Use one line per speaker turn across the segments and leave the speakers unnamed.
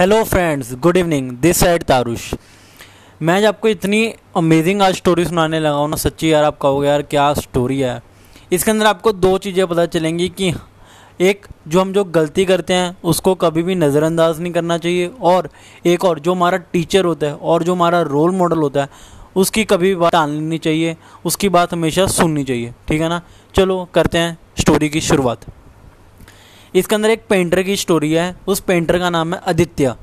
Hello friends good evening this side Tarush मैं आपको इतनी अमेजिंग आज स्टोरी सुनाने लगा हूँ ना, सच्ची यार आप कहोगे यार क्या स्टोरी है। इसके अंदर आपको दो चीज़ें पता चलेंगी कि एक, जो हम जो गलती करते हैं, उसको कभी भी नज़रअंदाज नहीं करना चाहिए, और एक और, जो हमारा टीचर होता है, और जो हमारा रोल मॉडल होता है, उसकी कभी बात टालनी चाहिए, उसकी बात हमेशा सुननी चाहिए। ठीक है ना? चलो करते हैं स्टोरी की शुरुआत। इसके अंदर एक पेंटर की स्टोरी है उस पेंटर का नाम है आदित्य।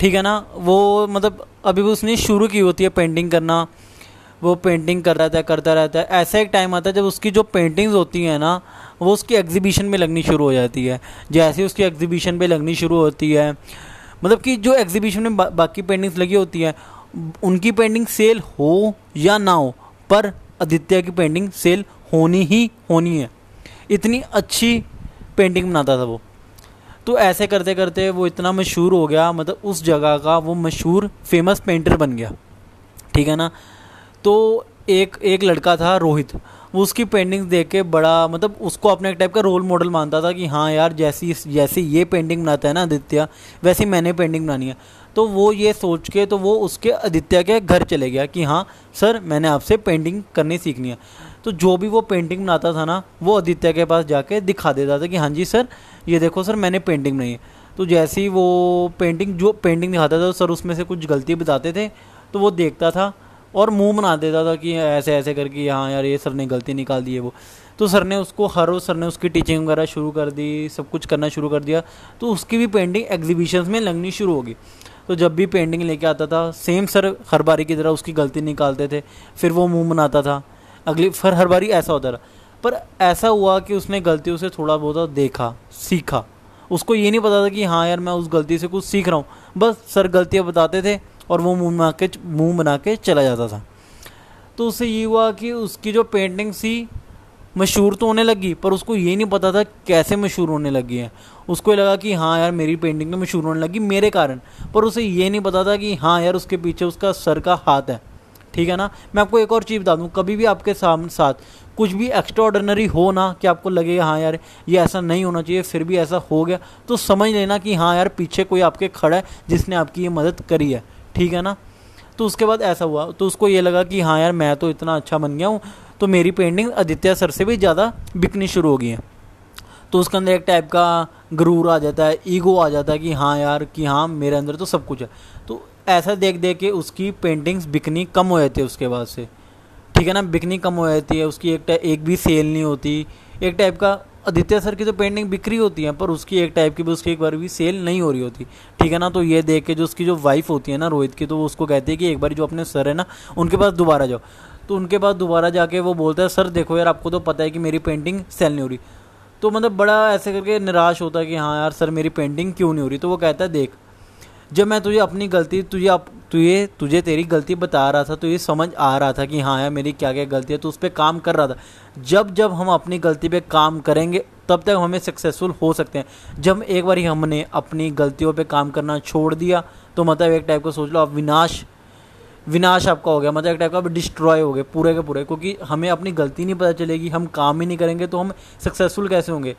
ठीक है ना? वो मतलब अभी भी उसने शुरू की होती है पेंटिंग करना। वो पेंटिंग कर रहा था करता रहता है। ऐसा एक टाइम आता है जब उसकी जो पेंटिंग्स होती हैं ना वो उसकी एग्जीबिशन में लगनी शुरू हो जाती है। जैसे उसकी एग्जीबिशन में लगनी शुरू होती है मतलब कि जो एग्जीबिशन में बा, बाकी पेंटिंग्स लगी होती हैं उनकी पेंटिंग सेल हो या ना हो पर आदित्य की पेंटिंग सेल होनी ही होनी है। इतनी अच्छी पेंटिंग बनाता था वो। तो ऐसे करते करते वो इतना मशहूर हो गया मतलब उस जगह का वो मशहूर फ़ेमस पेंटर बन गया। ठीक है ना? तो एक एक लड़का था रोहित, वो उसकी पेंटिंग्स देख के बड़ा मतलब उसको अपने एक टाइप का रोल मॉडल मानता था कि हाँ यार, जैसी जैसे ये पेंटिंग बनाता है ना आदित्य, वैसे मैंने पेंटिंग बनानी है। तो वो ये सोच के तो वो उसके आदित्य के घर चले गया कि हाँ सर, मैंने आपसे पेंटिंग करनी सीखनी है। तो जो भी वो पेंटिंग बनाता था ना, वो आदित्य के पास जाके दिखा देता था कि हाँ जी सर, ये देखो सर, मैंने पेंटिंग बनाई है। तो जैसे ही वो पेंटिंग जो पेंटिंग दिखाता था, सर उसमें से कुछ गलती बताते थे तो वो देखता था और मुँह बना देता था कि ऐसे ऐसे करके हाँ यार, ये सर ने गलती निकाल दी है वो। तो सर ने उसको हर रोज़, सर ने उसकी टीचिंग वगैरह शुरू कर दी, सब कुछ करना शुरू कर दिया तो उसकी भी पेंटिंग एग्जीबिशन में लगनी शुरू होगी। तो जब भी पेंटिंग लेके आता था सेम सर हर बारी की तरह उसकी गलती निकालते थे, फिर वो मुँह बनाता था। अगली, फिर हर बारी ऐसा होता रहा। पर ऐसा हुआ कि उसने गलतियों से थोड़ा बहुत देखा, सीखा। उसको ये नहीं पता था कि हाँ यार, मैं उस गलती से कुछ सीख रहा हूँ। बस सर गलतियाँ बताते थे और वो मुँह बना के, मुँह बना के चला जाता था। तो उससे ये हुआ कि उसकी जो पेंटिंग सी मशहूर तो होने लगी, पर उसको ये नहीं पता था कैसे मशहूर होने लगी है। उसको लगा कि हाँ यार, मेरी पेंटिंग तो मशहूर होने लगी, मेरे कारण। पर उसे ये नहीं पता था कि हाँ यार, उसके पीछे उसका सर का हाथ है। ठीक है ना? मैं आपको एक और चीज़ बता दूँ, कभी भी आपके सामने साथ कुछ भी एक्स्ट्रा हो ना कि आपको लगेगा हाँ यार, ये ऐसा नहीं होना चाहिए, फिर भी ऐसा हो गया तो समझ लेना कि हाँ यार, पीछे कोई आपके खड़ा है जिसने आपकी ये मदद करी है, ठीक है ना? तो उसके बाद ऐसा हुआ तो उसको ये लगा कि हाँ यार, मैं तो इतना अच्छा बन गया हूँ तो मेरी पेंटिंग आदित्य सर से भी ज़्यादा बिकनी शुरू हो गई है। तो उसके अंदर एक टाइप का गरूर आ जाता है, ईगो आ जाता है कि हाँ यार, कि हाँ मेरे अंदर तो सब कुछ है। तो ऐसा देख देख के उसकी पेंटिंग्स बिकनी कम हो जाती है उसके बाद से। ठीक है ना? बिकनी कम हो जाती है, उसकी एक एक भी सेल नहीं होती। एक टाइप का आदित्य सर की तो पेंटिंग बिक्री होती है, पर उसकी एक टाइप की भी, उसकी एक बार भी सेल नहीं हो रही होती। ठीक है ना? तो ये देख के जो उसकी जो वाइफ होती है ना, रोहित की तो वो उसको कहती है कि एक बार जो अपने सर है ना, उनके पास दोबारा जाओ। तो उनके पास दोबारा जाके वो बोलता है, सर देखो यार, आपको तो पता है कि मेरी पेंटिंग सेल नहीं हो रही। तो मतलब बड़ा ऐसे करके निराश होता है कि हाँ यार, सर, मेरी पेंटिंग क्यों नहीं हो रही? तो वो कहता है, देख, जब मैं तुझे अपनी गलती, तुझे आप तुझे तुझे तेरी गलती बता रहा था तो ये समझ आ रहा था कि हाँ यार, मेरी क्या क्या गलती है तो उस पर काम कर रहा था। जब जब हम अपनी गलती पे काम करेंगे, तब तक हमें सक्सेसफुल हो सकते हैं। जब एक बार हमने अपनी गलतियों पे काम करना छोड़ दिया तो मतलब एक टाइप को सोच लो, आप विनाश विनाश आपका हो गया मतलब एक टाइप का डिस्ट्रॉय हो गए, पूरे के पूरे, क्योंकि हमें अपनी गलती नहीं पता चलेगी, हम काम ही नहीं करेंगे तो हम सक्सेसफुल कैसे होंगे?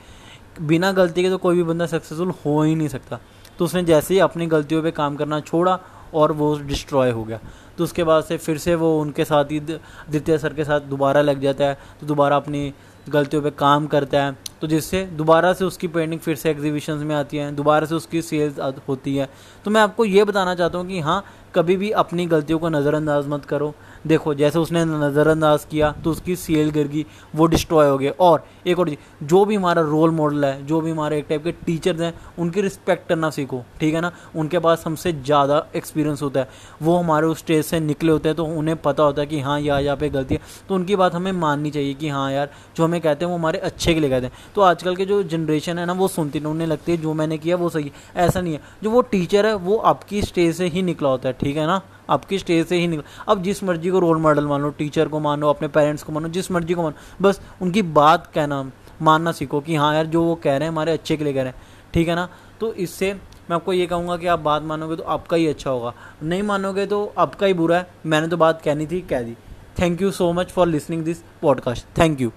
बिना गलती के तो कोई भी बंदा सक्सेसफुल हो ही नहीं सकता। तो उसने जैसे ही अपनी गलतियों पे काम करना छोड़ा और वो डिस्ट्रॉय हो गया। तो उसके बाद से फिर से वो उनके साथ ही द्वितीय सर के साथ दोबारा लग जाता है तो दोबारा अपनी गलतियों पे काम करता है तो जिससे दोबारा से उसकी पेंटिंग फिर से एग्जीबिशंस में आती है, दोबारा से उसकी सेल्स होती है। तो मैं आपको ये बताना चाहता हूँ कि हाँ कभी भी अपनी गलतियों को नज़रअंदाज मत करो। देखो, जैसे उसने नज़रअंदाज किया तो उसकी सेल गिर गई, वो डिस्ट्रॉय हो गए। और एक और जो भी हमारा रोल मॉडल है, जो भी हमारे एक टाइप के टीचर्स हैं, उनकी रिस्पेक्ट करना सीखो, ठीक है ना? उनके पास हमसे ज़्यादा एक्सपीरियंस होता है। वो हमारे उस स्टेज से निकले होते हैं तो उन्हें पता होता है कि हाँ यहाँ यहाँ पे गलती है। तो उनकी बात हमें माननी चाहिए कि हाँ यार, जो हमें कहते हैं, वो हमारे अच्छे के लिए कहते हैं। तो आजकल के जो जनरेशन है ना, वो सुनती नहीं उन्हें लगती है, जो मैंने किया वो सही है। ऐसा नहीं है। जो वो टीचर है, वो आपकी स्टेज से ही निकला होता है, ठीक है ना? आपकी स्टेज से ही निकल। अब जिस मर्ज़ी को रोल मॉडल मानो टीचर को मानो, अपने पेरेंट्स को मानो, जिस मर्ज़ी को मानो, बस उनकी बात कहना मानना सीखो कि हाँ यार, जो वो कह रहे हैं, हमारे अच्छे के लिए कह रहे हैं, ठीक है ना? तो इससे मैं आपको ये कहूँगा कि आप बात मानोगे तो आपका ही अच्छा होगा। नहीं मानोगे तो आपका ही बुरा है। मैंने तो बात कहनी थी, कह दी। Thank you so much for listening this podcast thank you